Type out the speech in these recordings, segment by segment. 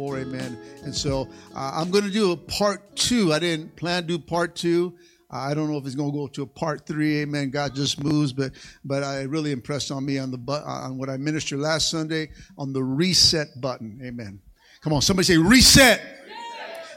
2024, amen. And so uh, I'm going to do a part two. I didn't plan to do part two. I don't know if it's going to go to a part three. Amen. God just moves, but but I really impressed on me on the bu- on what I ministered last Sunday on the reset button. Amen. Come on, somebody say reset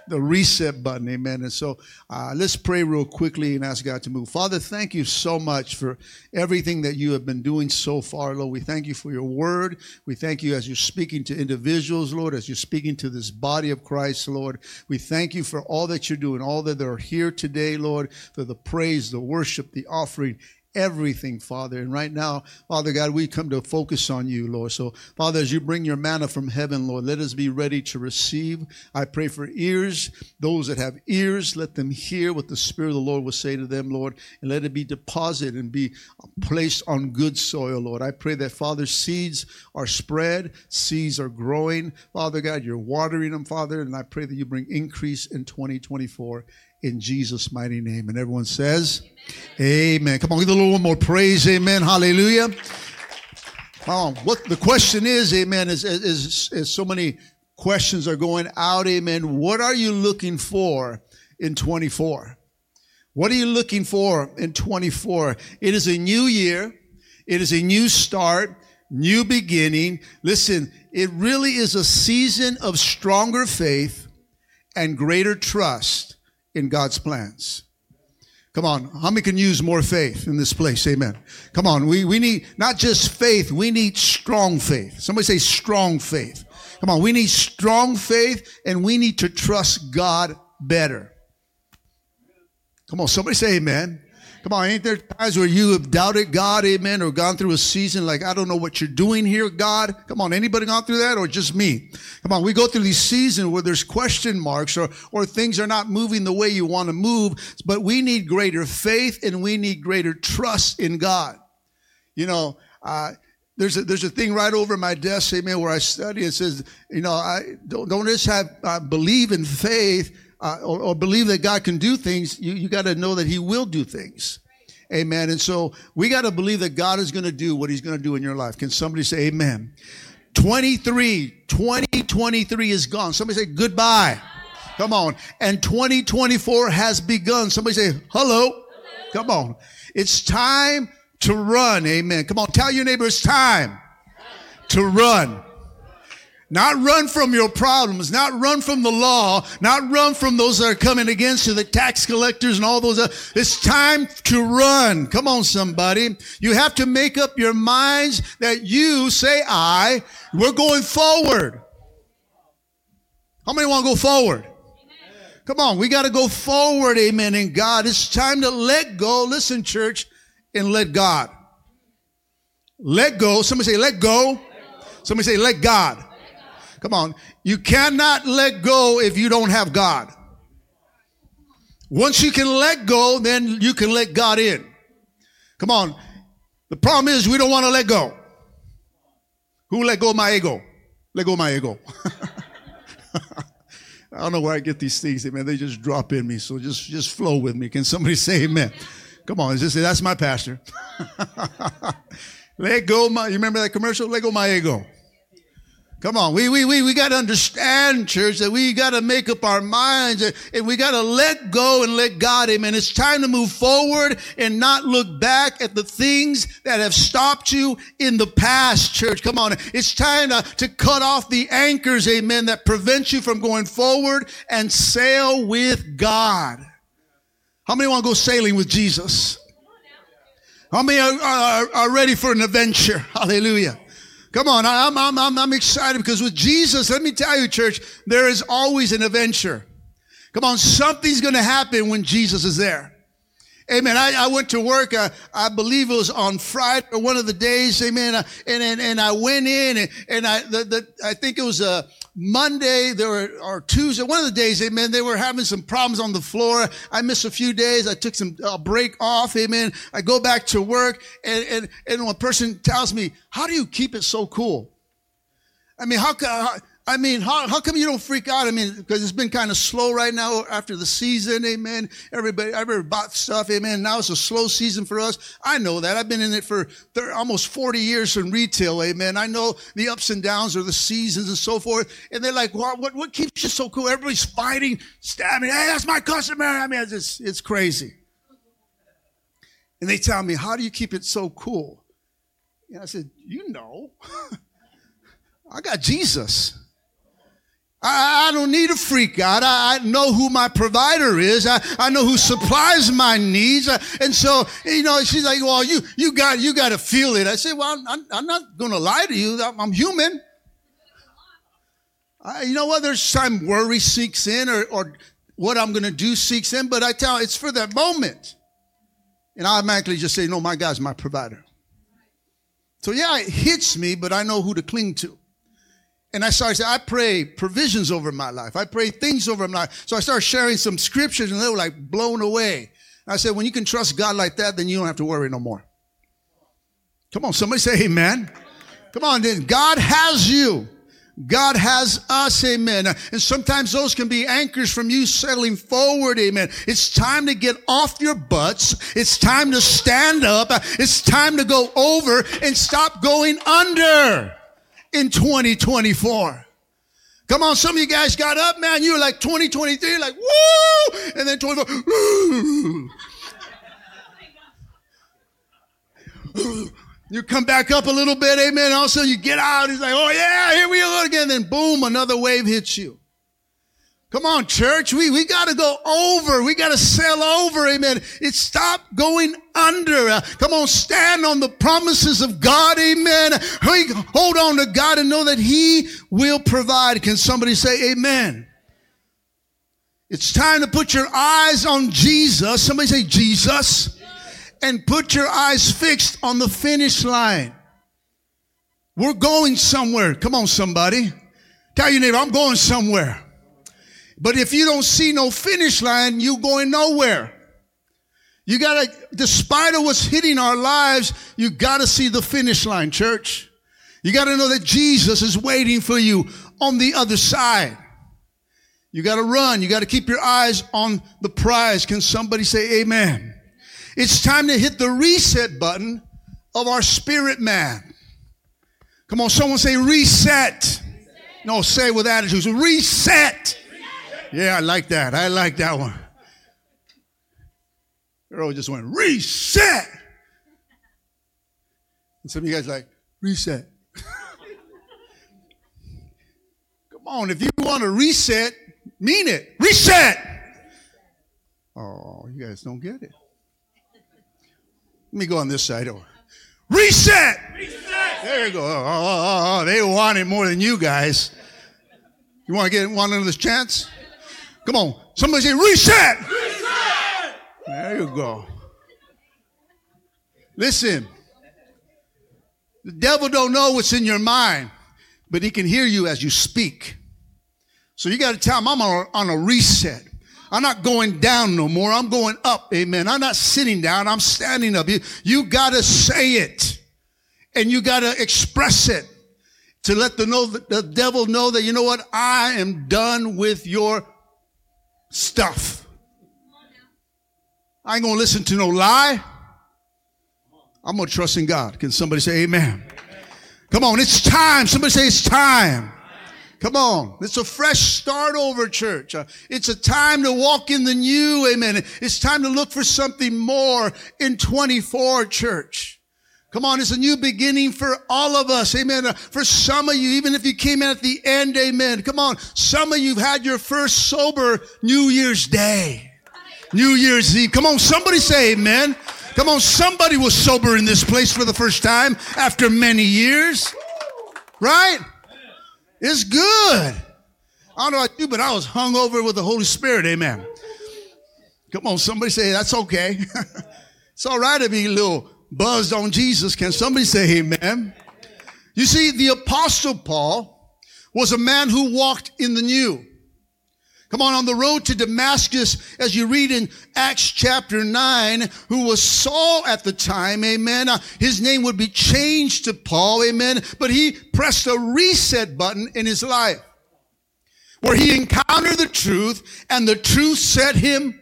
the reset button. Amen. And so uh, let's pray real quickly and ask God to move. Father, thank you so much for everything that you have been doing so far, Lord. We thank you for your word. We thank you as you're speaking to individuals, Lord, as you're speaking to this body of Christ, Lord. We thank you for all that you're doing, all that are here today, Lord, for the praise, the worship, the offering everything, Father. And right now, Father God, we come to focus on you, Lord. So, Father, as you bring your manna from heaven, Lord, let us be ready to receive. I pray for ears. Those that have ears, let them hear what the Spirit of the Lord will say to them, Lord, and let it be deposited and be placed on good soil, Lord. I pray that, Father, seeds are spread, seeds are growing. Father God, you're watering them, Father, and I pray that you bring increase in 2024 in Jesus' mighty name. And everyone says, Amen. amen. Come on, give a little more praise. Amen. Hallelujah. Oh, what the question is, amen, is, is, is so many questions are going out, amen. What are you looking for in 24? What are you looking for in 24? It is a new year. It is a new start, new beginning. Listen, it really is a season of stronger faith and greater trust in God's plans. Come on. How many can use more faith in this place? Amen. Come on. We, we need not just faith, we need strong faith. Somebody say strong faith. Come on. We need strong faith and we need to trust God better. Come on. Somebody say amen. Come on, ain't there times where you have doubted God, amen, or gone through a season like, I don't know what you're doing here, God? Come on, anybody gone through that or just me? Come on, we go through these seasons where there's question marks or, or things are not moving the way you want to move, but we need greater faith and we need greater trust in God. You know, uh, there's a, there's a thing right over my desk, amen, where I study. It says, you know, I don't, don't just have, uh, believe in faith, uh, or, or, believe that God can do things, you, you got to know that He will do things. Amen. And so we got to believe that God is going to do what He's going to do in your life. Can somebody say amen? 23, 2023 is gone. Somebody say goodbye. Come on. And 2024 has begun. Somebody say hello. Come on. It's time to run. Amen. Come on. Tell your neighbor it's time to run. Not run from your problems, not run from the law, not run from those that are coming against you, the tax collectors and all those. Uh, it's time to run. Come on, somebody. You have to make up your minds that you say, I, we're going forward. How many want to go forward? Come on, we got to go forward, amen, in God. It's time to let go. Listen, church, and let God. Let go. Somebody say, let go. Somebody say, let God. Come on. You cannot let go if you don't have God. Once you can let go, then you can let God in. Come on. The problem is we don't want to let go. Who let go of my ego? Let go of my ego. I don't know where I get these things, man. They just drop in me. So just, just flow with me. Can somebody say amen? Come on, just say that's my pastor. let go my you remember that commercial? Let go my ego. Come on, we, we, we, we got to understand, church, that we got to make up our minds and we got to let go and let God, amen. It's time to move forward and not look back at the things that have stopped you in the past, church. Come on. It's time to, to cut off the anchors, amen, that prevent you from going forward and sail with God. How many want to go sailing with Jesus? How many are, are, are ready for an adventure? Hallelujah. Come on, I'm, I'm, I'm, I'm excited because with Jesus, let me tell you, church, there is always an adventure. Come on, something's going to happen when Jesus is there. Amen. I, I went to work, uh, I believe it was on Friday or one of the days, amen. Uh, and, and, and I went in and, and I, the, the, I think it was a, Monday, there were, or Tuesday, one of the days, amen, they were having some problems on the floor. I missed a few days. I took some uh, break off, amen. I go back to work and, and, and one person tells me, how do you keep it so cool? I mean, how, how I mean, how, how come you don't freak out? I mean, because it's been kind of slow right now after the season, amen. Everybody, everybody bought stuff, amen. Now it's a slow season for us. I know that. I've been in it for 30, almost 40 years in retail, amen. I know the ups and downs or the seasons and so forth. And they're like, what, what, what keeps you so cool? Everybody's fighting, stabbing. Hey, that's my customer. I mean, it's, it's crazy. And they tell me, how do you keep it so cool? And I said, you know, I got Jesus. I, I don't need a freak out. I, I, know who my provider is. I, I know who supplies my needs. Uh, and so, you know, she's like, well, you, you got, you got to feel it. I said, well, I'm, I'm not going to lie to you. I'm, I'm human. I, you know what? There's time worry seeks in or, or what I'm going to do seeks in, but I tell it's for that moment. And I automatically just say, no, my God's my provider. So yeah, it hits me, but I know who to cling to. And I started saying, I pray provisions over my life. I pray things over my life. So I started sharing some scriptures and they were like blown away. I said, when you can trust God like that, then you don't have to worry no more. Come on, somebody say amen. Come on, then. God has you. God has us, amen. And sometimes those can be anchors from you settling forward, amen. It's time to get off your butts. It's time to stand up. It's time to go over and stop going under in 2024. Come on, some of you guys got up, man. You were like 2023, like, woo! And then 24, you come back up a little bit, amen. Also, you get out. He's like, oh yeah, here we go again. Then boom, another wave hits you. Come on, church. We, we got to go over. We got to sail over. Amen. It's stop going under. Uh, come on, stand on the promises of God. Amen. Hold on to God and know that He will provide. Can somebody say amen? It's time to put your eyes on Jesus. Somebody say Jesus. And put your eyes fixed on the finish line. We're going somewhere. Come on, somebody. Tell your neighbor, I'm going somewhere. But if you don't see no finish line, you going nowhere. You gotta, despite of what's hitting our lives, you gotta see the finish line, church. You gotta know that Jesus is waiting for you on the other side. You gotta run. You gotta keep your eyes on the prize. Can somebody say amen? It's time to hit the reset button of our spirit man. Come on, someone say reset. reset. No, say with attitude. Reset. Yeah, I like that. I like that one. Girl just went, reset. And some of you guys like, reset. Come on, if you want to reset, mean it. Reset. Oh, you guys don't get it. Let me go on this side. Oh. Reset. Reset. There you go. Oh, oh, oh, oh, they want it more than you guys. You want to get one another chance? Come on. Somebody say reset. Reset. There you go. Listen. The devil don't know what's in your mind, but he can hear you as you speak. So you got to tell him I'm on a, on a reset. I'm not going down no more. I'm going up. Amen. I'm not sitting down. I'm standing up. You, you got to say it and you got to express it to let the, know, the devil know that, you know what? I am done with your stuff. I ain't gonna listen to no lie. I'm gonna trust in God. Can somebody say amen? Come on, it's time. Somebody say it's time. Come on. It's a fresh start over, church. Uh, it's a time to walk in the new. Amen. It's time to look for something more in 24, church. Come on, it's a new beginning for all of us. Amen. Uh, for some of you, even if you came in at the end, amen. Come on. Some of you have had your first sober New Year's Day. New Year's Eve. Come on, somebody say amen. Come on, somebody was sober in this place for the first time after many years. Right? It's good. I don't know about you, but I was hung over with the Holy Spirit. Amen. Come on, somebody say that's okay. it's all right to be a little buzzed on Jesus. Can somebody say amen? You see, the apostle Paul was a man who walked in the new. Come on, on the road to Damascus, as you read in Acts chapter 9, who was Saul at the time, amen. Uh, his name would be changed to Paul, amen. But he pressed a reset button in his life where he encountered the truth and the truth set him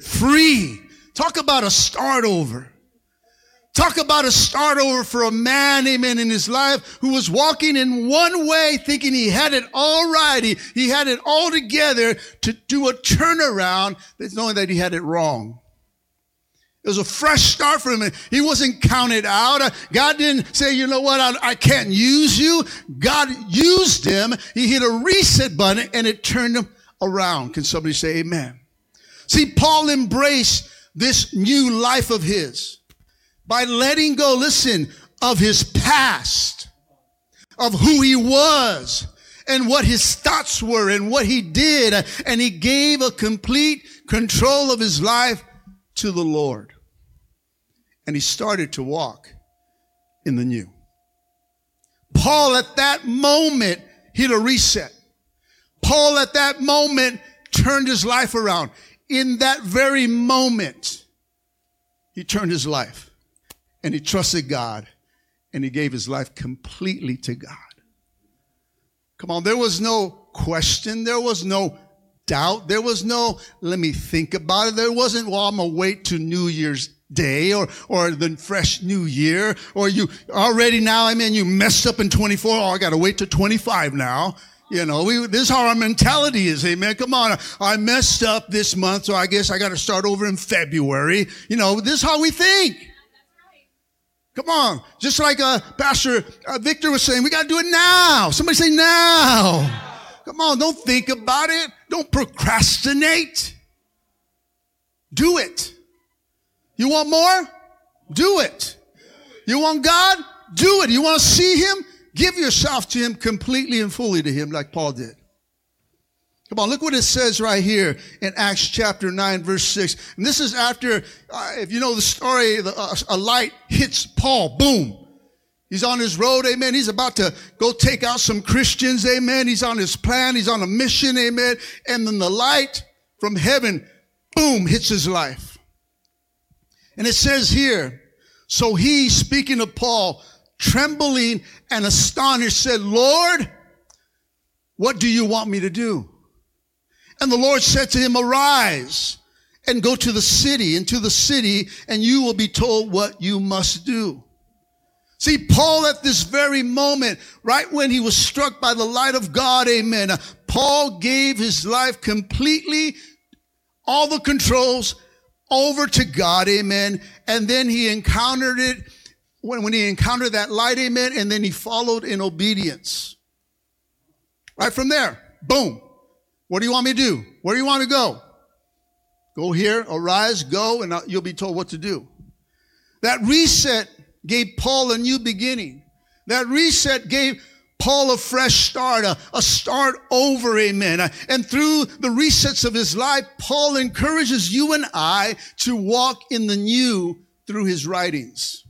free. Talk about a start over. Talk about a start over for a man, amen, in his life who was walking in one way thinking he had it all right. He, he had it all together to do a turnaround, knowing that he had it wrong. It was a fresh start for him. He wasn't counted out. Uh, God didn't say, you know what, I, I, can't use you. God used him. He hit a reset button and it turned him around. Can somebody say amen? See, Paul embraced this new life of his by letting go, listen, of his past, of who he was and what his thoughts were and what he did. And he gave a complete control of his life to the Lord. And he started to walk in the new. Paul at that moment hit a reset. Paul at that moment turned his life around. In that very moment, he turned his life and he trusted God and he gave his life completely to God. Come on, there was no question, there was no doubt, there was no let me think about it. There wasn't, well, I'm gonna wait to New Year's Day or or the fresh new year, or you already now, I mean you messed up in 24, oh, I gotta wait to 25 now. You know, we, this is how our mentality is. Amen. Come on. I messed up this month, so I guess I got to start over in February. You know, this is how we think. Come on. Just like uh, Pastor uh, Victor was saying, we got to do it now. Somebody say now. Come on. Don't think about it. Don't procrastinate. Do it. You want more? Do it. You want God? Do it. You want to see Him? Give yourself to Him completely and fully to Him like Paul did. Come on, look what it says right here in Acts chapter 9, verse 6. And this is after, uh, if you know the story, the, uh, a light hits Paul. Boom. He's on his road, amen. He's about to go take out some Christians, amen. He's on his plan, he's on a mission, amen. And then the light from heaven, boom, hits his life. And it says here, so he, speaking of Paul, trembling and astonished, said, Lord, what do you want me to do? And the Lord said to him, arise and go to the city, into the city, and you will be told what you must do. See, Paul at this very moment, right when he was struck by the light of God, amen, Paul gave his life completely, all the controls over to God, amen. And then he encountered it when, when he encountered that light, amen, and then he followed in obedience. Right from there, boom. What do you want me to do? Where do you want to go? Go here, arise, go, and you'll be told what to do. That reset gave Paul a new beginning. That reset gave Paul a fresh start, a, a start over, amen. And through the resets of his life, Paul encourages you and I to walk in the new through his writings.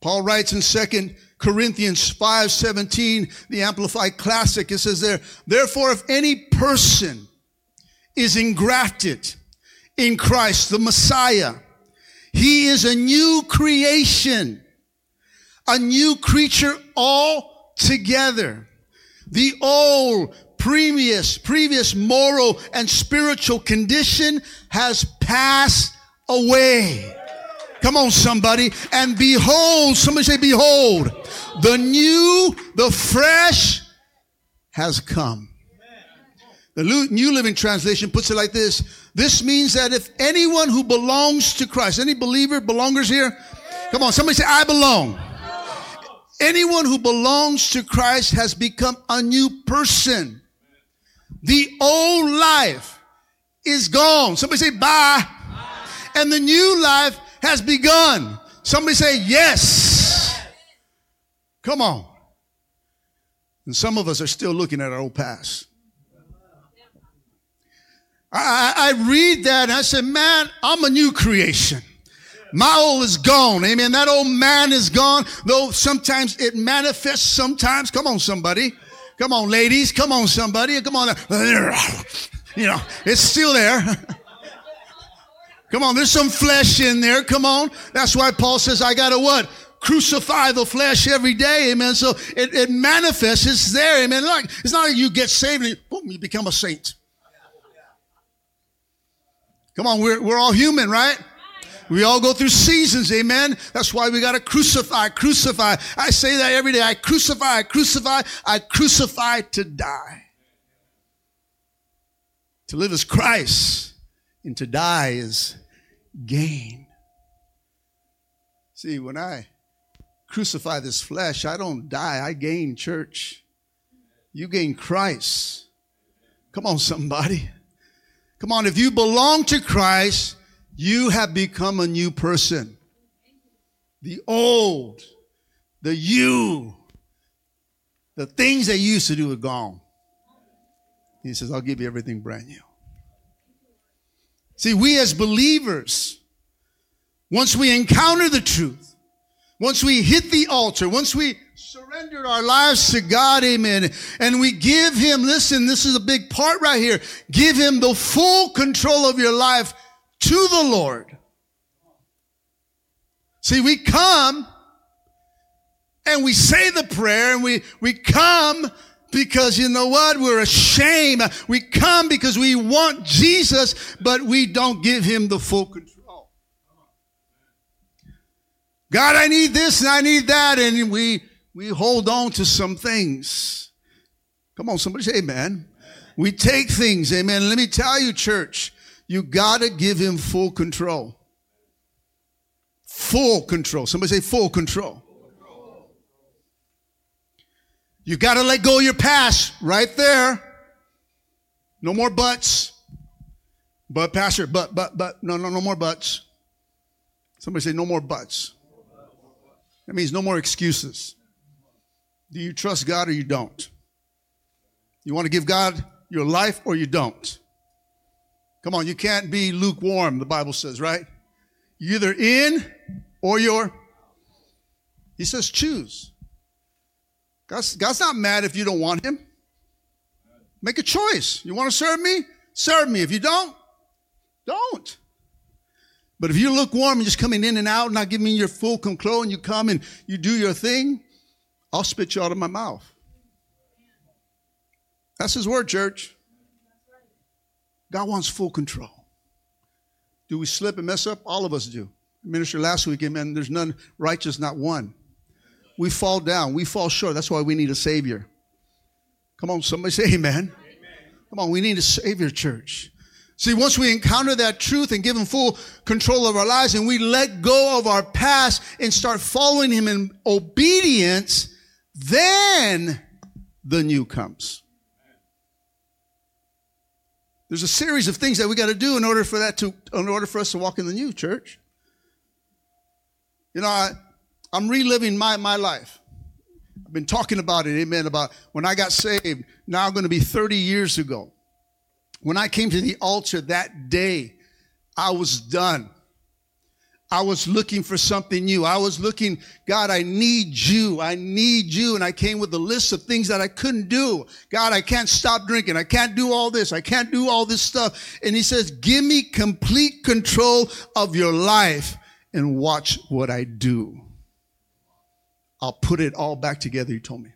Paul writes in Second Corinthians 5 17, the Amplified Classic, it says there, therefore, if any person is engrafted in Christ, the Messiah, he is a new creation, a new creature altogether. The old, previous, previous moral and spiritual condition has passed away. Come on, somebody. And behold, somebody say, behold, the new, the fresh has come. The New Living Translation puts it like this. This means that if anyone who belongs to Christ, any believer, belongers here? Come on, somebody say, I belong. Anyone who belongs to Christ has become a new person. The old life is gone. Somebody say, bye. And the new life has begun. Somebody say, Yes. Come on. And some of us are still looking at our old past. I, I, read that and I said, Man, I'm a new creation. My old is gone. Amen. That old man is gone. Though sometimes it manifests sometimes. Come on, somebody. Come on, ladies. Come on, somebody. Come on. You know, it's still there. Come on, there's some flesh in there. Come on. That's why Paul says, I gotta what? Crucify the flesh every day. Amen. So it, it manifests. It's there. Amen. Like, it's not like you get saved and boom, you become a saint. Come on, we're, we're all human, right? We all go through seasons, amen. That's why we got to crucify, crucify. I say that every day. I crucify, I crucify, I crucify to die. To live as Christ, and to die is gain. See, when I crucify this flesh, I don't die, I gain church. You gain Christ. Come on, somebody. Come on, if you belong to Christ, you have become a new person. The old, the you, the things that you used to do are gone. He says, I'll give you everything brand new. See, we as believers, once we encounter the truth, once we hit the altar, once we surrendered our lives to God, amen, and we give Him, listen, this is a big part right here, give Him the full control of your life to the Lord. See, we come and we say the prayer and we, we come because you know what? We're ashamed. We come because we want Jesus, but we don't give him the full control. God, I need this and I need that. And we, we hold on to some things. Come on, somebody say amen. We take things, amen. Let me tell you, church, you gotta give him full control. Full control. Somebody say full control. You got to let go of your past right there. No more buts. But, Pastor, but, but, but, no, no, no more buts. Somebody say, no more buts. That means no more excuses. Do you trust God or you don't? You want to give God your life or you don't? Come on, you can't be lukewarm, the Bible says, right? You're either in or you're. He says, choose. God's, God's not mad if you don't want him. Make a choice. You want to serve me? Serve me. If you don't, don't. But if you look warm and just coming in and out, not giving me your full control, and you come and you do your thing, I'll spit you out of my mouth. That's his word, church. God wants full control. Do we slip and mess up? All of us do. Minister last week, amen. There's none righteous, not one we fall down. We fall short. That's why we need a Savior. Come on, somebody say amen. amen. Come on, we need a Savior, church. See, once we encounter that truth and give Him full control of our lives and we let go of our past and start following Him in obedience, then the new comes. There's a series of things that we got to do in order for that to, in order for us to walk in the new church. You know, I, I'm reliving my, my life. I've been talking about it, amen, about when I got saved, now going to be 30 years ago. When I came to the altar that day, I was done. I was looking for something new. I was looking, God, I need you. I need you. And I came with a list of things that I couldn't do. God, I can't stop drinking. I can't do all this. I can't do all this stuff. And he says, give me complete control of your life and watch what I do. I'll put it all back together, he told me.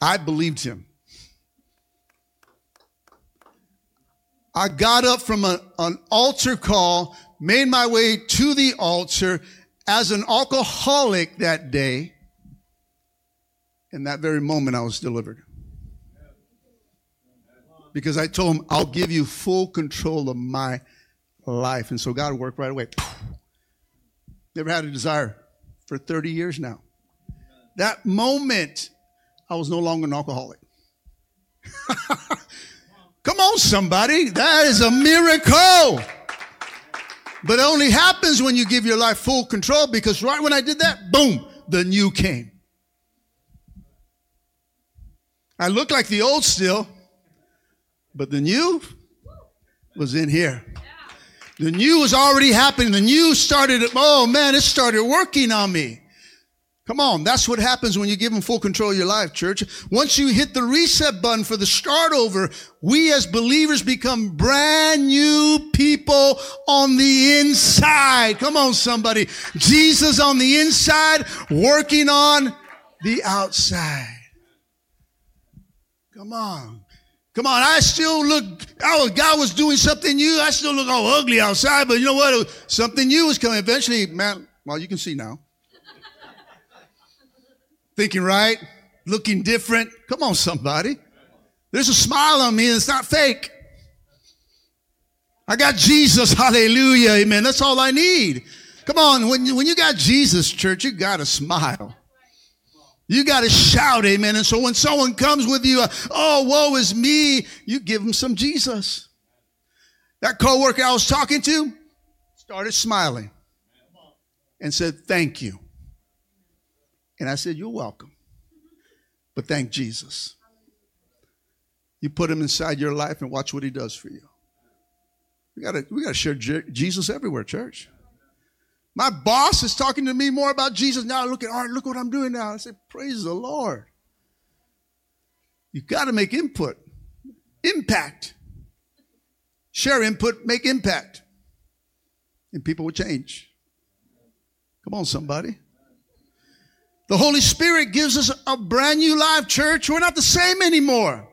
I believed him. I got up from a, an altar call, made my way to the altar as an alcoholic that day. In that very moment, I was delivered. Because I told him, I'll give you full control of my life. And so God worked right away. Never had a desire for 30 years now. That moment, I was no longer an alcoholic. Come on, somebody. That is a miracle. But it only happens when you give your life full control because right when I did that, boom, the new came. I look like the old still, but the new was in here. The new was already happening. The new started, oh man, it started working on me. Come on, that's what happens when you give him full control of your life, church. Once you hit the reset button for the start over, we as believers become brand new people on the inside. Come on, somebody. Jesus on the inside, working on the outside. Come on. Come on, I still look, oh, God was doing something new. I still look all ugly outside, but you know what? Something new was coming. Eventually, man, well, you can see now thinking right, looking different. Come on, somebody. There's a smile on me and it's not fake. I got Jesus. Hallelujah. Amen. That's all I need. Come on. When when you got Jesus, church, you got to smile. You got to shout, amen. And so when someone comes with you, uh, oh, woe is me, you give them some Jesus. That coworker I was talking to started smiling and said, thank you. And I said, You're welcome. But thank Jesus. You put him inside your life and watch what he does for you. We gotta, we gotta share Jesus everywhere, church. My boss is talking to me more about Jesus now. Look at Art, look what I'm doing now. I say, Praise the Lord. You gotta make input, impact. Share input, make impact. And people will change. Come on, somebody. The Holy Spirit gives us a brand new life, church. We're not the same anymore.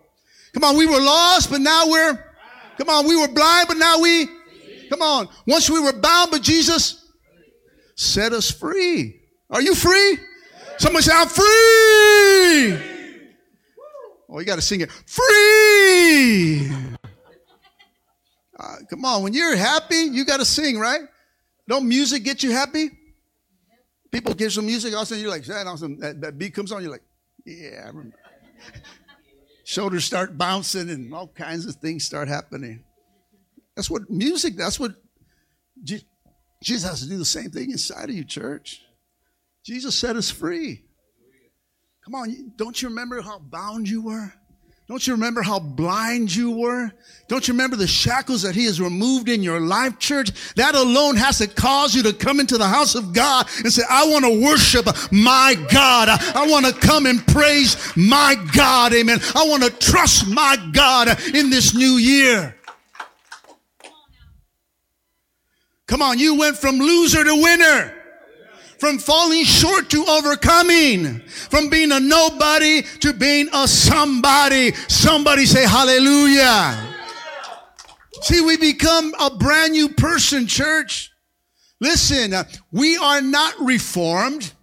Come on, we were lost, but now we're, come on, we were blind, but now we, come on. Once we were bound, but Jesus set us free. Are you free? Somebody say, I'm free. Oh, you got to sing it. Free. Uh, come on, when you're happy, you got to sing, right? Don't music get you happy? People give some music, all of a sudden you're like, that, that beat comes on, you're like, yeah, I remember. Shoulders start bouncing and all kinds of things start happening. That's what music, that's what Jesus has to do the same thing inside of you, church. Jesus set us free. Come on, don't you remember how bound you were? Don't you remember how blind you were? Don't you remember the shackles that he has removed in your life, church? That alone has to cause you to come into the house of God and say, I want to worship my God. I want to come and praise my God. Amen. I want to trust my God in this new year. Come on, you went from loser to winner from falling short to overcoming, from being a nobody to being a somebody. Somebody say hallelujah. See, we become a brand new person, church. Listen, uh, we are not reformed.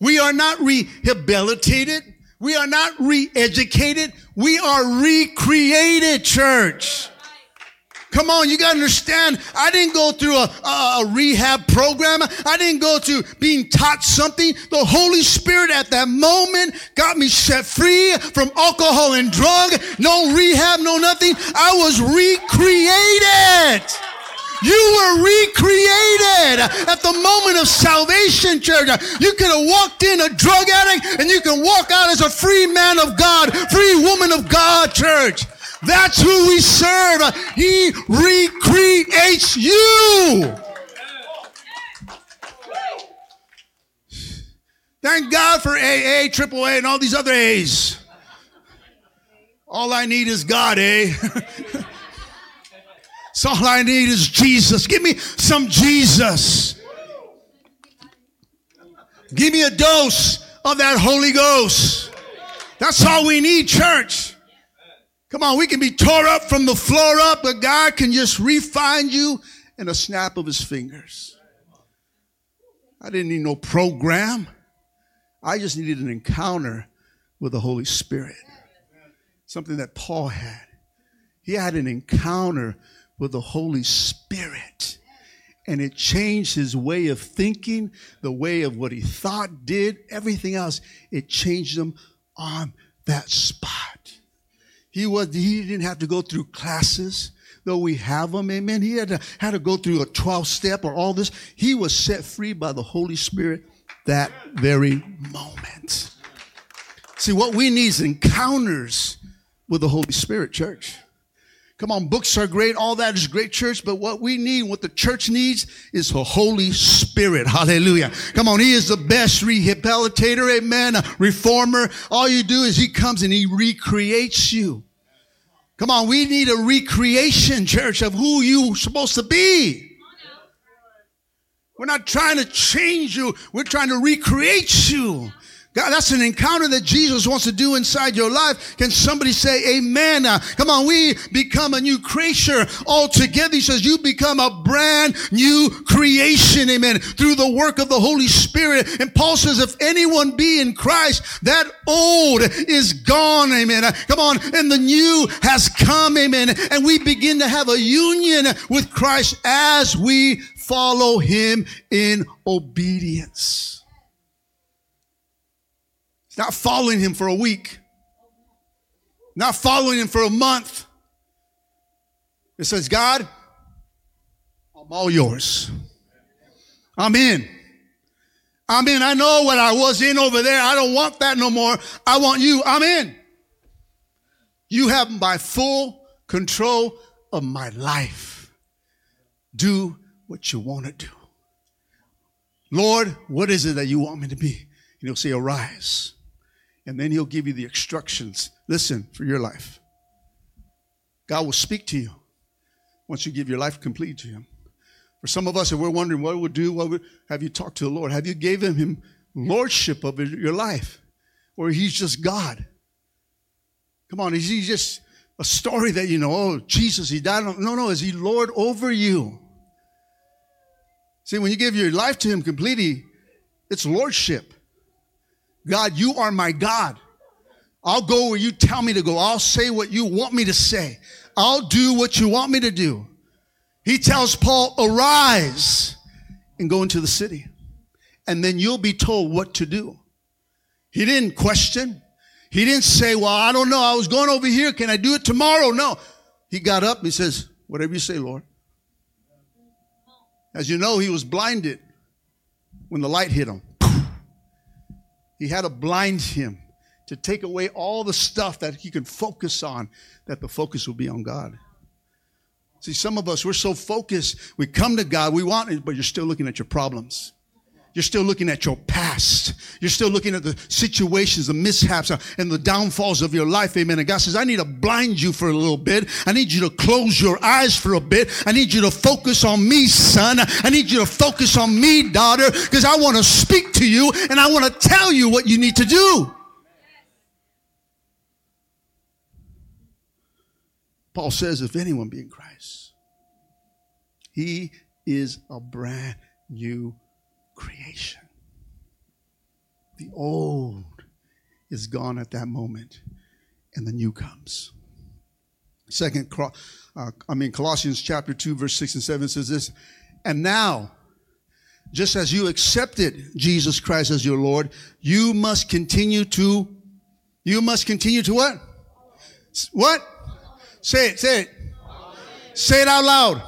We are not rehabilitated. We are not re-educated. We are recreated, church. Come on, you got to understand. I didn't go through a, a, a, rehab program. I didn't go to being taught something. The Holy Spirit at that moment got me set free from alcohol and drug. No rehab, no nothing. I was recreated. You were recreated at the moment of salvation, church. You could have walked in a drug addict and you can walk out as a free man of God, free woman of God, church. That's who we serve. He recreates you. Thank God for AA, AAA, and all these other A's. All I need is God, eh? so all I need is Jesus. Give me some Jesus. Give me a dose of that Holy Ghost. That's all we need, church. Come on, we can be tore up from the floor up, but God can just refine you in a snap of his fingers. I didn't need no program. I just needed an encounter with the Holy Spirit. Something that Paul had. He had an encounter with the Holy Spirit. And it changed his way of thinking, the way of what he thought, did, everything else. It changed him on that spot. He was he didn't have to go through classes, though we have them, amen. He had to had to go through a 12 step or all this. He was set free by the Holy Spirit that very moment. See, what we need is encounters with the Holy Spirit, church. Come on, books are great. All that is great, church. But what we need, what the church needs is the Holy Spirit. Hallelujah. Come on. He is the best rehabilitator. Amen. A reformer. All you do is he comes and he recreates you. Come on. We need a recreation, church, of who you supposed to be. We're not trying to change you. We're trying to recreate you. God, that's an encounter that Jesus wants to do inside your life. Can somebody say amen? Uh, come on, we become a new creature altogether. He says you become a brand new creation. Amen. Through the work of the Holy Spirit. And Paul says, if anyone be in Christ, that old is gone. Amen. Uh, come on. And the new has come. Amen. And we begin to have a union with Christ as we follow him in obedience. Not following him for a week. Not following him for a month. It says, God, I'm all yours. I'm in. I'm in. I know what I was in over there. I don't want that no more. I want you. I'm in. You have my full control of my life. Do what you want to do. Lord, what is it that you want me to be? And he'll say, arise and then he'll give you the instructions. Listen for your life. God will speak to you once you give your life completely to him. For some of us, if we're wondering what we'll do, what would, have you talked to the Lord? Have you given him lordship of your life? Or he's just God? Come on, is he just a story that you know, oh, Jesus, he died? No, no, is he Lord over you? See, when you give your life to him completely, it's lordship. God, you are my God. I'll go where you tell me to go. I'll say what you want me to say. I'll do what you want me to do. He tells Paul, arise and go into the city. And then you'll be told what to do. He didn't question. He didn't say, well, I don't know. I was going over here. Can I do it tomorrow? No. He got up and he says, whatever you say, Lord. As you know, he was blinded when the light hit him. He had to blind him to take away all the stuff that he could focus on, that the focus would be on God. See, some of us, we're so focused. We come to God, we want it, but you're still looking at your problems. You're still looking at your past. You're still looking at the situations, the mishaps, uh, and the downfalls of your life. Amen. And God says, I need to blind you for a little bit. I need you to close your eyes for a bit. I need you to focus on me, son. I need you to focus on me, daughter, because I want to speak to you and I want to tell you what you need to do. Paul says, if anyone be in Christ, he is a brand new creation. The old is gone at that moment, and the new comes. Second, uh, I mean, Colossians chapter 2, verse 6 and 7 says this, and now, just as you accepted Jesus Christ as your Lord, you must continue to, you must continue to what? What? Say it, say it. Say it out loud.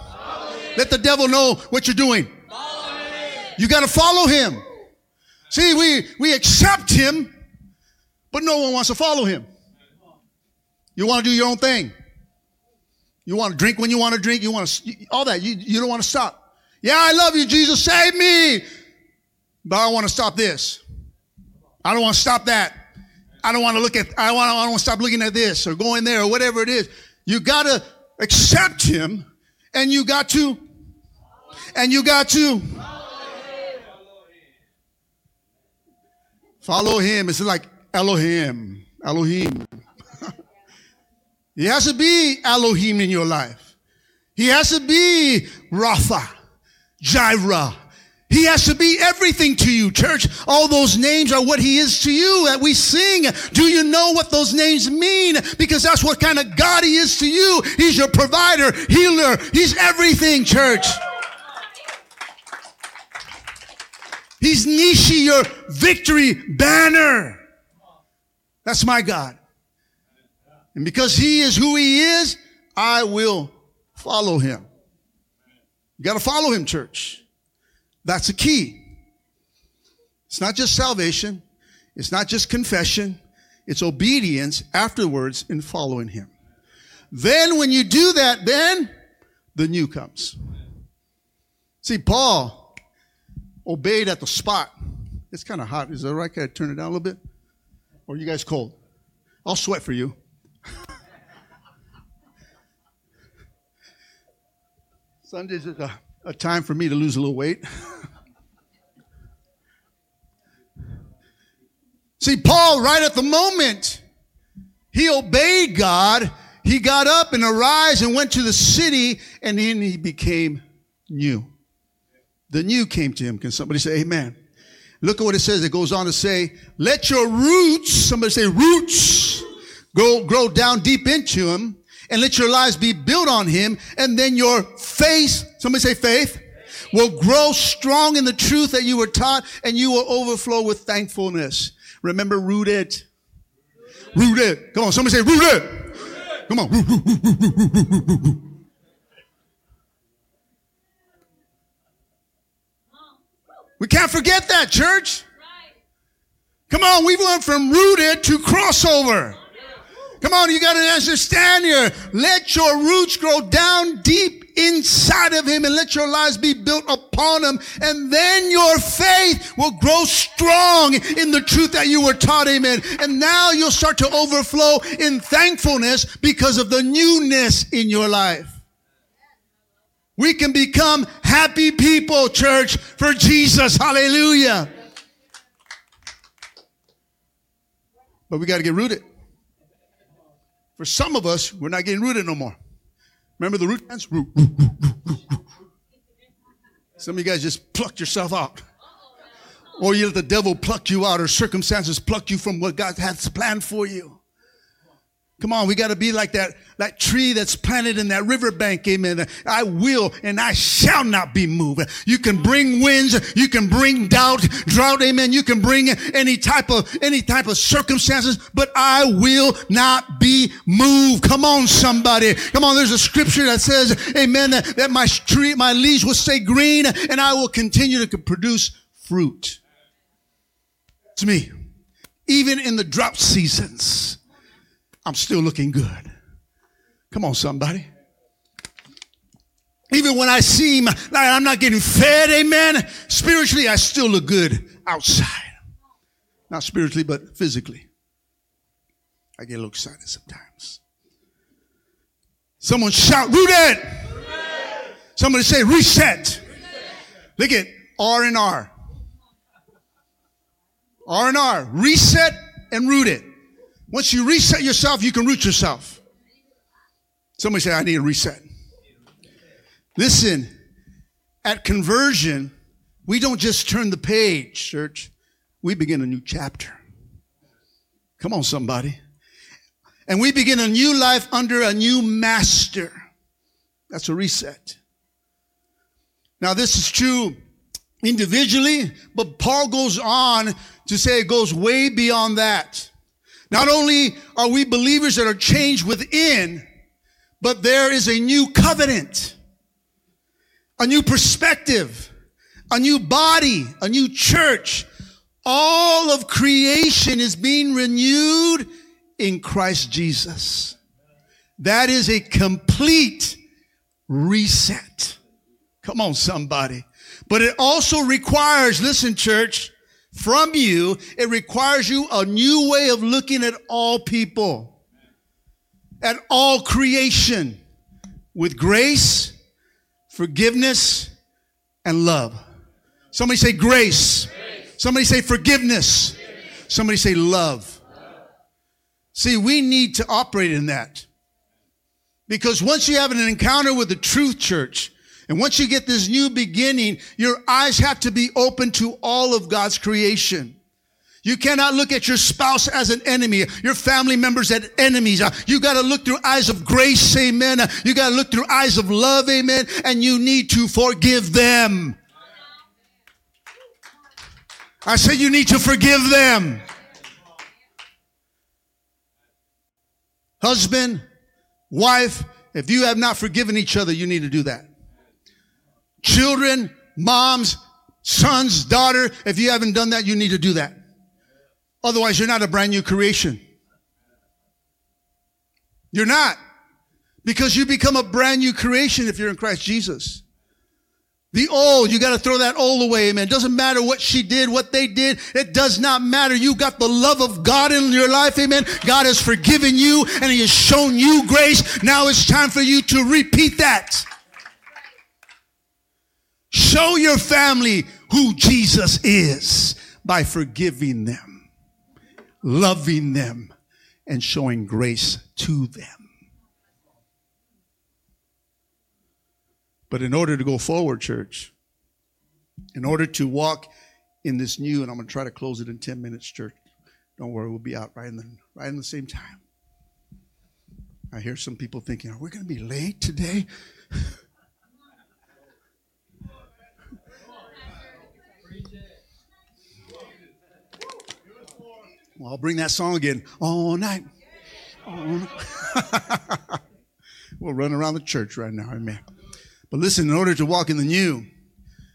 Let the devil know what you're doing. You got to follow him. See, we, we accept him, but no one wants to follow him. You want to do your own thing. You want to drink when you want to drink. You want to, all that. You, you don't want to stop. Yeah, I love you, Jesus. Save me. But I want to stop this. I don't want to stop that. I don't want to look at, I, want, I don't want to stop looking at this or going there or whatever it is. You got to accept him and you got to, and you got to, Follow him. It's like Elohim. Elohim. he has to be Elohim in your life. He has to be Rapha, Jireh. He has to be everything to you, church. All those names are what he is to you that we sing. Do you know what those names mean? Because that's what kind of God he is to you. He's your provider, healer. He's everything, church. He's Nissi, your victory banner. That's my God. And because he is who he is, I will follow him. You got to follow him, church. That's a key. It's not just salvation. It's not just confession. It's obedience afterwards in following him. Then when you do that, then the new comes. See, Paul obeyed at the spot. It's kind of hot. Is that right? Can I turn it down a little bit? Or are you guys cold? I'll sweat for you. Sundays is a, a time for me to lose a little weight. See, Paul, right at the moment, he obeyed God. He got up and arose and went to the city, and then he became new. The new came to him. Can somebody say amen? Look at what it says. It goes on to say, let your roots, somebody say roots, go, grow down deep into him and let your lives be built on him. And then your faith, somebody say faith, will grow strong in the truth that you were taught and you will overflow with thankfulness. Remember rooted. Rooted. Come on. Somebody say rooted. Come on. We can't forget that, church. Come on, we went from rooted to crossover. Come on, you got to understand here. Let your roots grow down deep inside of him and let your lives be built upon him. And then your faith will grow strong in the truth that you were taught. Amen. And now you'll start to overflow in thankfulness because of the newness in your life. We can become happy people, church, for Jesus. Hallelujah. But we got to get rooted. For some of us, we're not getting rooted no more. Remember the root dance? Root, root, root, Some of you guys just plucked yourself out. Or you let the devil pluck you out, or circumstances pluck you from what God has planned for you. Come on, we got to be like that, that tree that's planted in that riverbank. Amen. I will and I shall not be moved. You can bring winds. You can bring doubt, drought. Amen. You can bring any type of, any type of circumstances, but I will not be moved. Come on, somebody. Come on. There's a scripture that says, amen, that, that my tree, my leaves will stay green and I will continue to produce fruit. It's me. Even in the drought seasons. I'm still looking good. Come on, somebody. Even when I seem like I'm not getting fed, amen, spiritually, I still look good outside. Not spiritually, but physically. I get a little excited sometimes. Someone shout, rooted. Somebody say reset. reset. Look at R and R. R and R. Reset and rooted. Once you reset yourself, you can root yourself. Somebody say, I need a reset. Listen, at conversion, we don't just turn the page, church. We begin a new chapter. Come on, somebody. And we begin a new life under a new master. That's a reset. Now, this is true individually, but Paul goes on to say it goes way beyond that. Not only are we believers that are changed within, but there is a new covenant, a new perspective, a new body, a new church. All of creation is being renewed in Christ Jesus. That is a complete reset. Come on, somebody. But it also requires, listen, church, from you, it requires you a new way of looking at all people, at all creation, with grace, forgiveness, and love. Somebody say grace. grace. Somebody say forgiveness. forgiveness. Somebody say love. love. See, we need to operate in that. Because once you have an encounter with the truth church, and once you get this new beginning, your eyes have to be open to all of God's creation. You cannot look at your spouse as an enemy, your family members as enemies. Uh, you got to look through eyes of grace, amen. Uh, you got to look through eyes of love, amen. And you need to forgive them. I said you need to forgive them. Husband, wife, if you have not forgiven each other, you need to do that children, moms, sons, daughter. If you haven't done that, you need to do that. Otherwise, you're not a brand new creation. You're not. Because you become a brand new creation if you're in Christ Jesus. The old, you got to throw that old away, amen. It doesn't matter what she did, what they did. It does not matter. You got the love of God in your life, amen. God has forgiven you and he has shown you grace. Now it's time for you to repeat that. Show your family who Jesus is by forgiving them, loving them, and showing grace to them. But in order to go forward, church, in order to walk in this new, and I'm going to try to close it in 10 minutes, church. Don't worry, we'll be out right in the, right in the same time. I hear some people thinking, are we going to be late today? well, I'll bring that song again all night. All night. we'll run around the church right now. Amen. But listen, in order to walk in the new,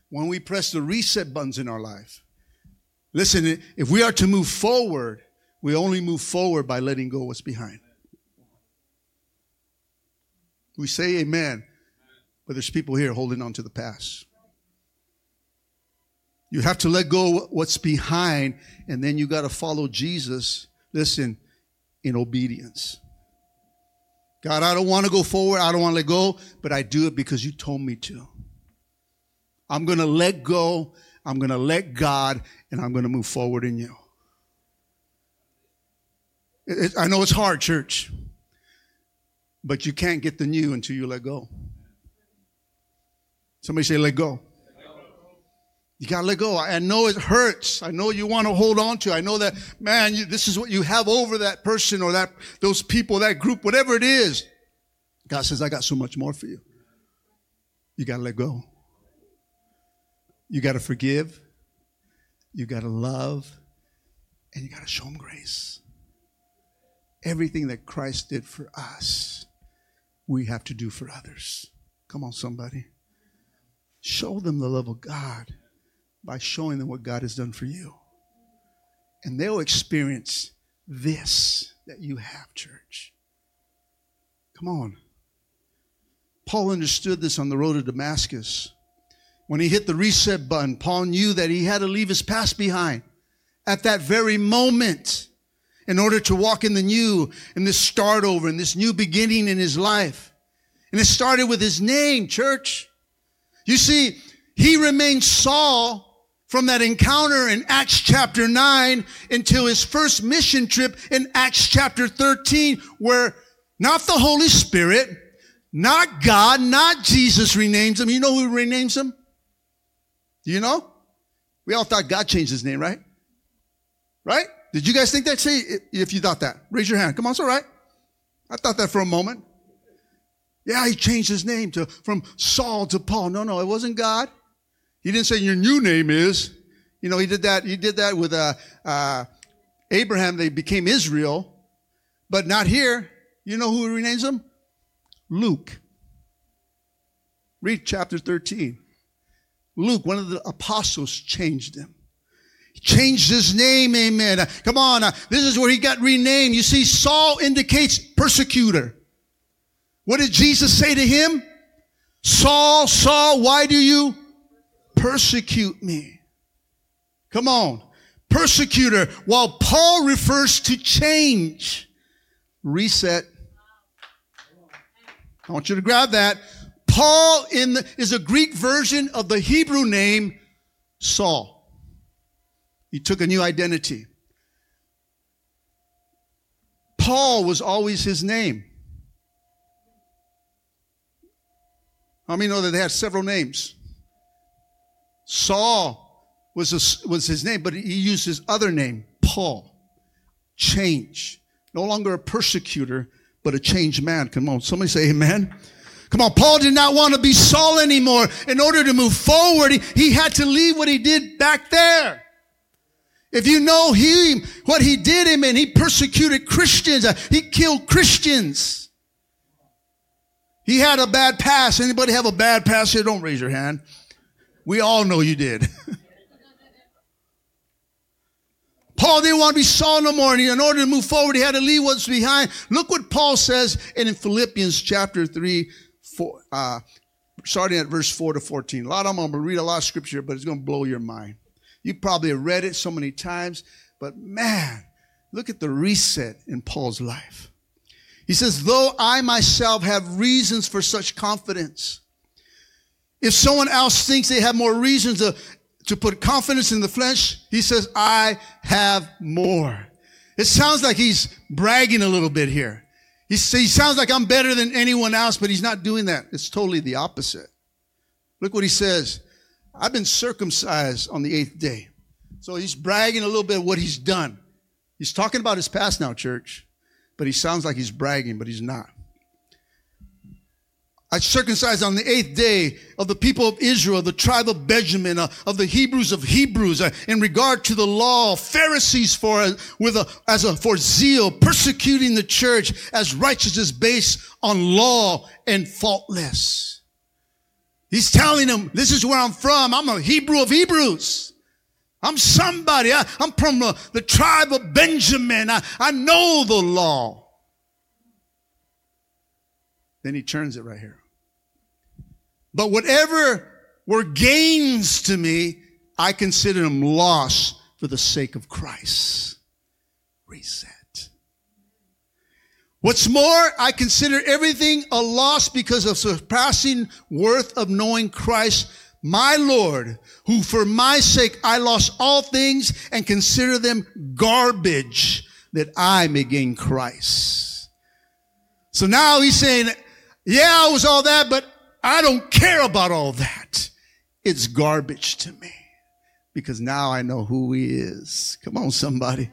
when we press the reset buttons in our life, listen, if we are to move forward, we only move forward by letting go what's behind. We say amen, but there's people here holding on to the past. You have to let go what's behind, and then you got to follow Jesus, listen, in obedience. God, I don't want to go forward. I don't want to let go, but I do it because you told me to. I'm going to let go. I'm going to let God, and I'm going to move forward in you. It, I know it's hard, church, but you can't get the new until you let go. Somebody say, let go. You got to let go. I know it hurts. I know you want to hold on to. I know that, man, you, this is what you have over that person or that, those people, that group, whatever it is. God says, I got so much more for you. You got to let go. You got to forgive. You got to love. And you got to show them grace. Everything that Christ did for us, we have to do for others. Come on, somebody. Show them the love of God by showing them what God has done for you. And they'll experience this that you have, church. Come on. Paul understood this on the road to Damascus. When he hit the reset button, Paul knew that he had to leave his past behind at that very moment in order to walk in the new, in this start over, in this new beginning in his life. And it started with his name, church. You see, he remained Saul from that encounter in Acts chapter 9 until his first mission trip in Acts chapter 13, where not the Holy Spirit, not God, not Jesus renames him. You know who renames him? Do you know? We all thought God changed his name, right? Right? Did you guys think that? Say if you thought that. Raise your hand. Come on, it's all right. I thought that for a moment. Yeah, he changed his name to from Saul to Paul. No, no, it wasn't God. He didn't say your new name is. You know, he did that. He did that with uh, uh, Abraham. They became Israel, but not here. You know who renames them? Luke. Read chapter 13. Luke, one of the apostles, changed him. He changed his name, amen. Uh, come on, uh, this is where he got renamed. You see, Saul indicates persecutor. What did Jesus say to him? Saul, Saul, why do you persecute me. Come on. Persecutor, while Paul refers to change, reset. I want you to grab that. Paul in the, is a Greek version of the Hebrew name Saul. He took a new identity. Paul was always his name. How many know that they had several names? Saul was, a, was his name, but he used his other name, Paul. Change. No longer a persecutor, but a changed man. Come on, somebody say amen. Come on, Paul did not want to be Saul anymore. In order to move forward, he, he had to leave what he did back there. If you know him, what he did, amen, he persecuted Christians. Uh, he killed Christians. He had a bad past. Anybody have a bad past here? Don't raise your hand. We all know you did. Paul didn't want to be Saul no more. And in order to move forward, he had to leave what's behind. Look what Paul says in Philippians chapter 3, four, uh, starting at verse 4 to 14. A lot of them, I'm going to read a lot of scripture, but it's going to blow your mind. You probably have read it so many times, but man, look at the reset in Paul's life. He says, though I myself have reasons for such confidence, if someone else thinks they have more reasons to, to put confidence in the flesh, he says, I have more. It sounds like he's bragging a little bit here. He, he sounds like I'm better than anyone else, but he's not doing that. It's totally the opposite. Look what he says. I've been circumcised on the eighth day. So he's bragging a little bit what he's done. He's talking about his past now, church, but he sounds like he's bragging, but he's not. I circumcised on the eighth day of the people of Israel, the tribe of Benjamin, uh, of the Hebrews of Hebrews, uh, in regard to the law, Pharisees for uh, with a, as a for zeal, persecuting the church as righteousness based on law and faultless. He's telling them, "This is where I'm from. I'm a Hebrew of Hebrews." I'm somebody. I, am from the, the, tribe of Benjamin. I, I know the law. Then he turns it right here. But whatever were gains to me, I consider them loss for the sake of Christ. Reset. What's more, I consider everything a loss because of surpassing worth of knowing Christ, my Lord, who for my sake I lost all things and consider them garbage that I may gain Christ. So now he's saying, yeah, I was all that, but I don't care about all that. It's garbage to me because now I know who he is. Come on, somebody.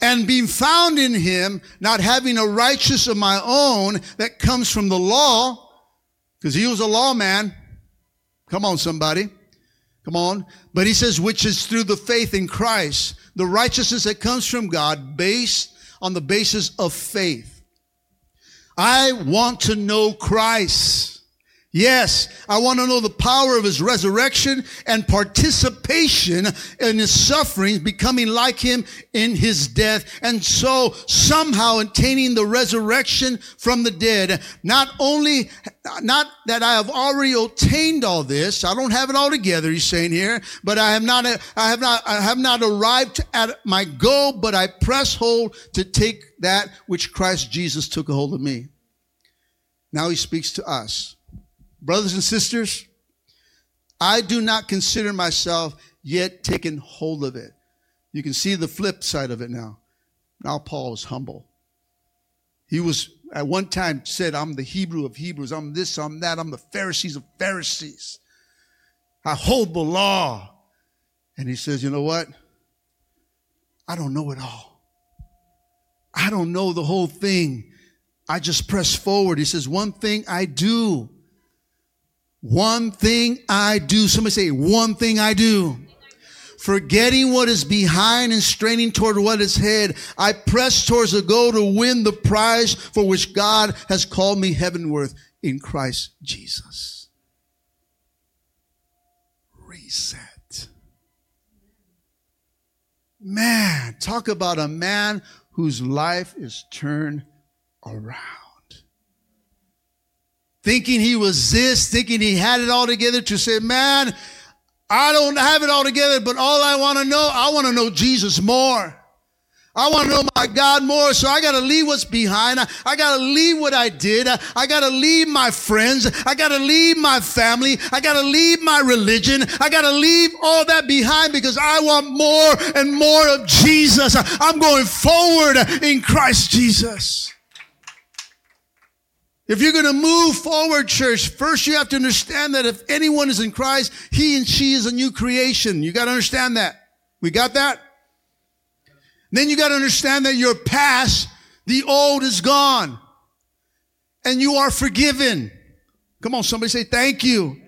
And being found in him, not having a righteous of my own that comes from the law, because he was a lawman. Come on, somebody. Come on. But he says, which is through the faith in Christ, the righteousness that comes from God based on the basis of faith. I want to know Christ. Yes, I want to know the power of his resurrection and participation in his sufferings, becoming like him in his death. And so somehow attaining the resurrection from the dead. Not only, not that I have already obtained all this. I don't have it all together, he's saying here, but I have not, I have not, I have not arrived at my goal, but I press hold to take that which Christ Jesus took a hold of me. Now he speaks to us. Brothers and sisters, I do not consider myself yet taken hold of it. You can see the flip side of it now. Now Paul is humble. He was at one time said, I'm the Hebrew of Hebrews. I'm this, I'm that. I'm the Pharisees of Pharisees. I hold the law. And he says, you know what? I don't know it all. I don't know the whole thing. I just press forward. He says, one thing I do. One thing I do. Somebody say, one thing I do. Forgetting what is behind and straining toward what is ahead, I press towards the goal to win the prize for which God has called me heavenward in Christ Jesus. Reset. Man, talk about a man whose life is turned around thinking he was this, thinking he had it all together to say, man, I don't have it all together, but all I want to know, I want to know Jesus more. I want to know my God more, so I got to leave what's behind. I, I got to leave what I did. I, I got to leave my friends. I got to leave my family. I got to leave my religion. I got to leave all that behind because I want more and more of Jesus. I'm going forward in Christ Jesus. If you're going to move forward, church, first you have to understand that if anyone is in Christ, he and she is a new creation. You got to understand that. We got that? Then you got to understand that your past, the old is gone and you are forgiven. Come on, somebody say thank you.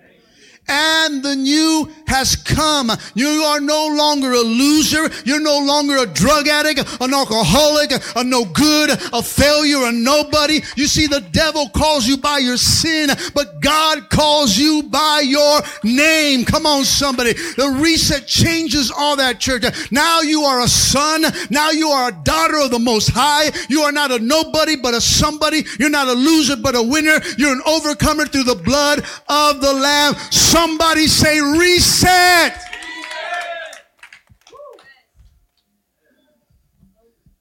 And the new has come. You are no longer a loser. You're no longer a drug addict, an alcoholic, a no good, a failure, a nobody. You see, the devil calls you by your sin, but God calls you by your name. Come on, somebody. The reset changes all that church. Now you are a son. Now you are a daughter of the most high. You are not a nobody, but a somebody. You're not a loser, but a winner. You're an overcomer through the blood of the lamb. Somebody say reset.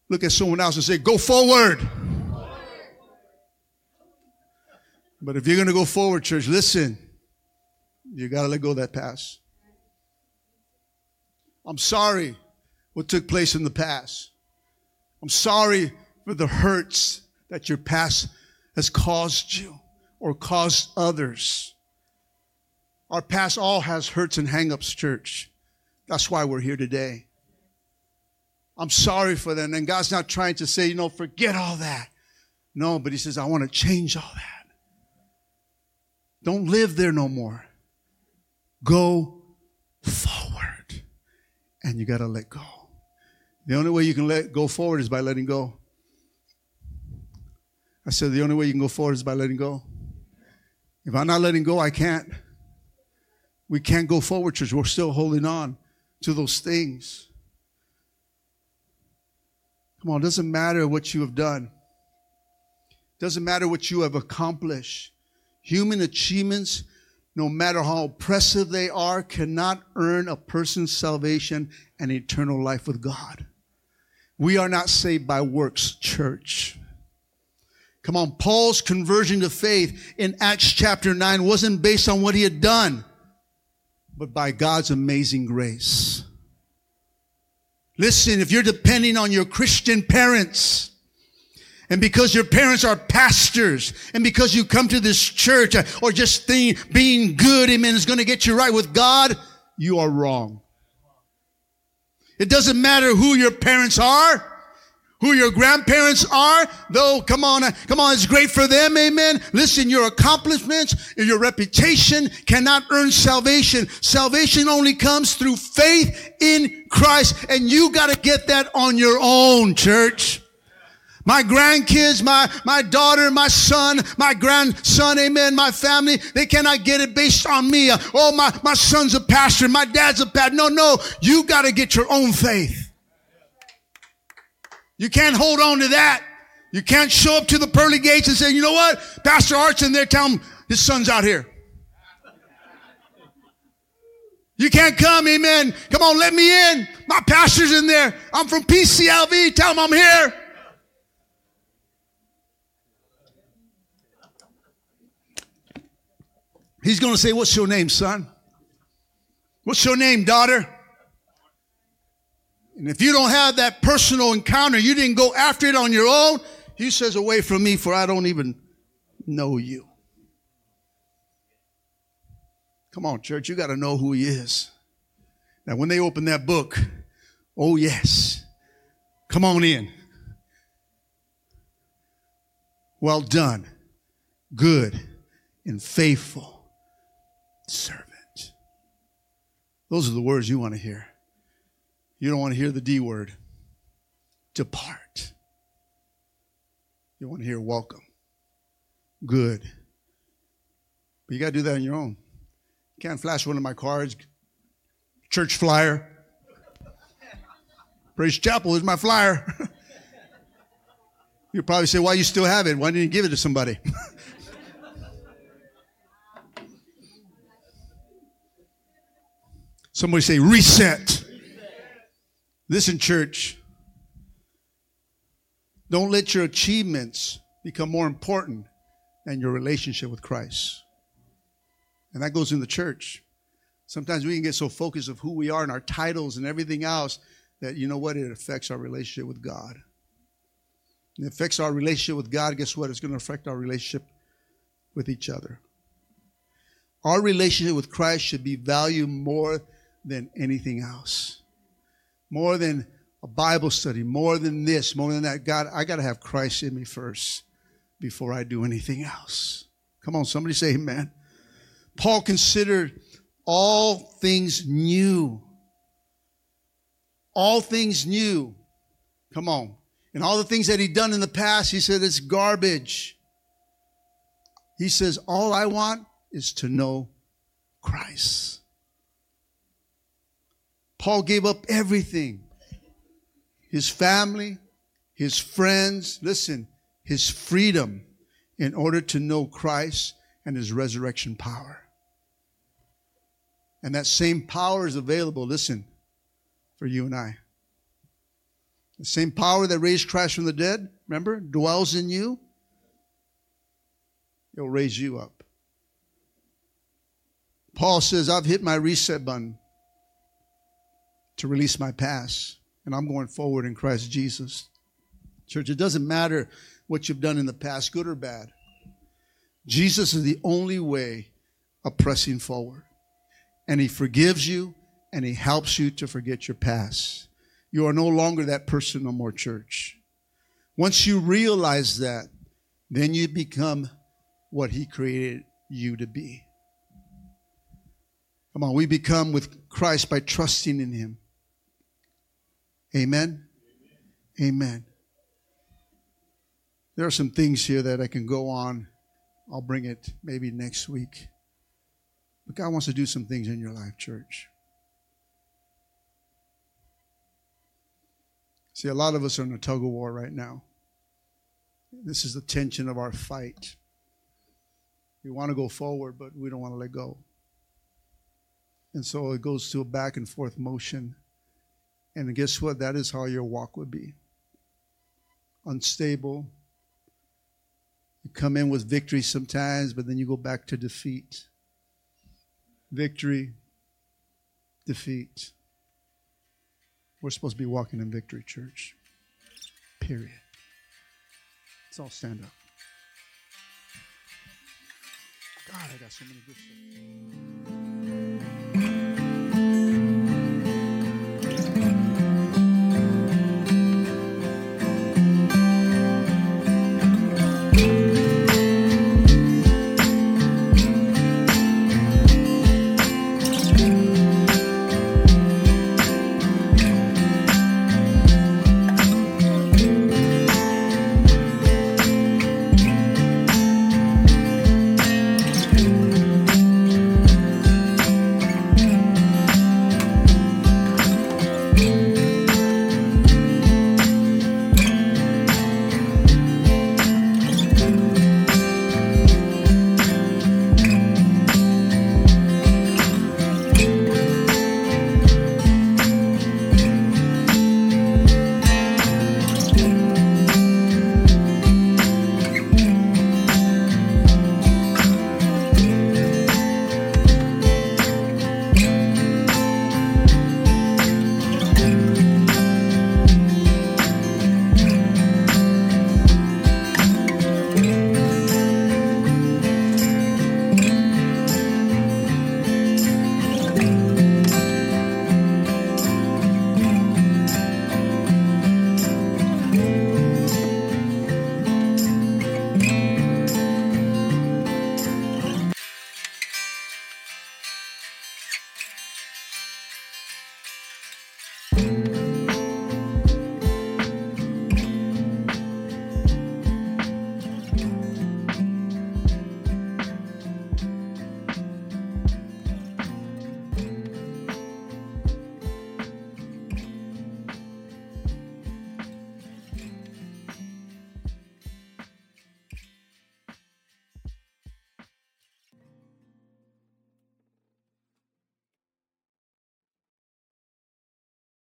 Look at someone else and say, go forward. But if you're going to go forward, church, listen. You got to let go of that past. I'm sorry what took place in the past. I'm sorry for the hurts that your past has caused you or caused others. Our past all has hurts and hangups, church. That's why we're here today. I'm sorry for them. And God's not trying to say, you know, forget all that. No, but He says, I want to change all that. Don't live there no more. Go forward. And you got to let go. The only way you can let go forward is by letting go. I said, the only way you can go forward is by letting go. If I'm not letting go, I can't. We can't go forward, church. We're still holding on to those things. Come on, it doesn't matter what you have done. It doesn't matter what you have accomplished. Human achievements, no matter how oppressive they are, cannot earn a person's salvation and eternal life with God. We are not saved by works, church. Come on, Paul's conversion to faith in Acts chapter 9 wasn't based on what he had done, but by God's amazing grace. Listen, if you're depending on your Christian parents, and because your parents are pastors, and because you come to this church, or just being good, amen, is going to get you right with God, you are wrong. It doesn't matter who your parents are, who your grandparents are, though, come on, come on, it's great for them, amen. Listen, your accomplishments, your reputation cannot earn salvation. Salvation only comes through faith in Christ, and you gotta get that on your own, church. My grandkids, my, my daughter, my son, my grandson, amen, my family, they cannot get it based on me. Oh, my, my son's a pastor, my dad's a pastor. No, no, you gotta get your own faith. You can't hold on to that. You can't show up to the pearly gates and say, you know what? Pastor Art's in there, tell him his son's out here. You can't come, amen. Come on, let me in. My pastor's in there. I'm from PCLV. Tell him I'm here. He's going to say, What's your name, son? What's your name, daughter? And if you don't have that personal encounter, you didn't go after it on your own, he says, Away from me, for I don't even know you. Come on, church, you got to know who he is. Now, when they open that book, oh, yes, come on in. Well done, good and faithful servant. Those are the words you want to hear. You don't want to hear the D word. Depart. You want to hear welcome. Good. But you got to do that on your own. You can't flash one of my cards, church flyer. Praise Chapel is my flyer. you probably say, why you still have it? Why didn't you give it to somebody? Somebody say reset. Listen, church. Don't let your achievements become more important than your relationship with Christ. And that goes in the church. Sometimes we can get so focused of who we are and our titles and everything else that you know what? It affects our relationship with God. It affects our relationship with God. Guess what? It's going to affect our relationship with each other. Our relationship with Christ should be valued more than anything else. More than a Bible study, more than this, more than that. God, I got to have Christ in me first before I do anything else. Come on, somebody say amen. Paul considered all things new. All things new. Come on. And all the things that he'd done in the past, he said, it's garbage. He says, all I want is to know Christ. Paul gave up everything his family, his friends, listen, his freedom in order to know Christ and his resurrection power. And that same power is available, listen, for you and I. The same power that raised Christ from the dead, remember, dwells in you. It'll raise you up. Paul says, I've hit my reset button to release my past, and I'm going forward in Christ Jesus. Church, it doesn't matter what you've done in the past, good or bad. Jesus is the only way of pressing forward. And He forgives you and He helps you to forget your past. You are no longer that person no more, church. Once you realize that, then you become what He created you to be. Come on, we become with Christ by trusting in Him. Amen. Amen. There are some things here that I can go on. I'll bring it maybe next week. But God wants to do some things in your life, church. See, a lot of us are in a tug of war right now. This is the tension of our fight. We want to go forward, but we don't want to let go. And so it goes to a back and forth motion. And guess what? That is how your walk would be unstable. You come in with victory sometimes, but then you go back to defeat. Victory, defeat. We're supposed to be walking in victory, church. Period. Let's all stand up. God, I got so many good stuff.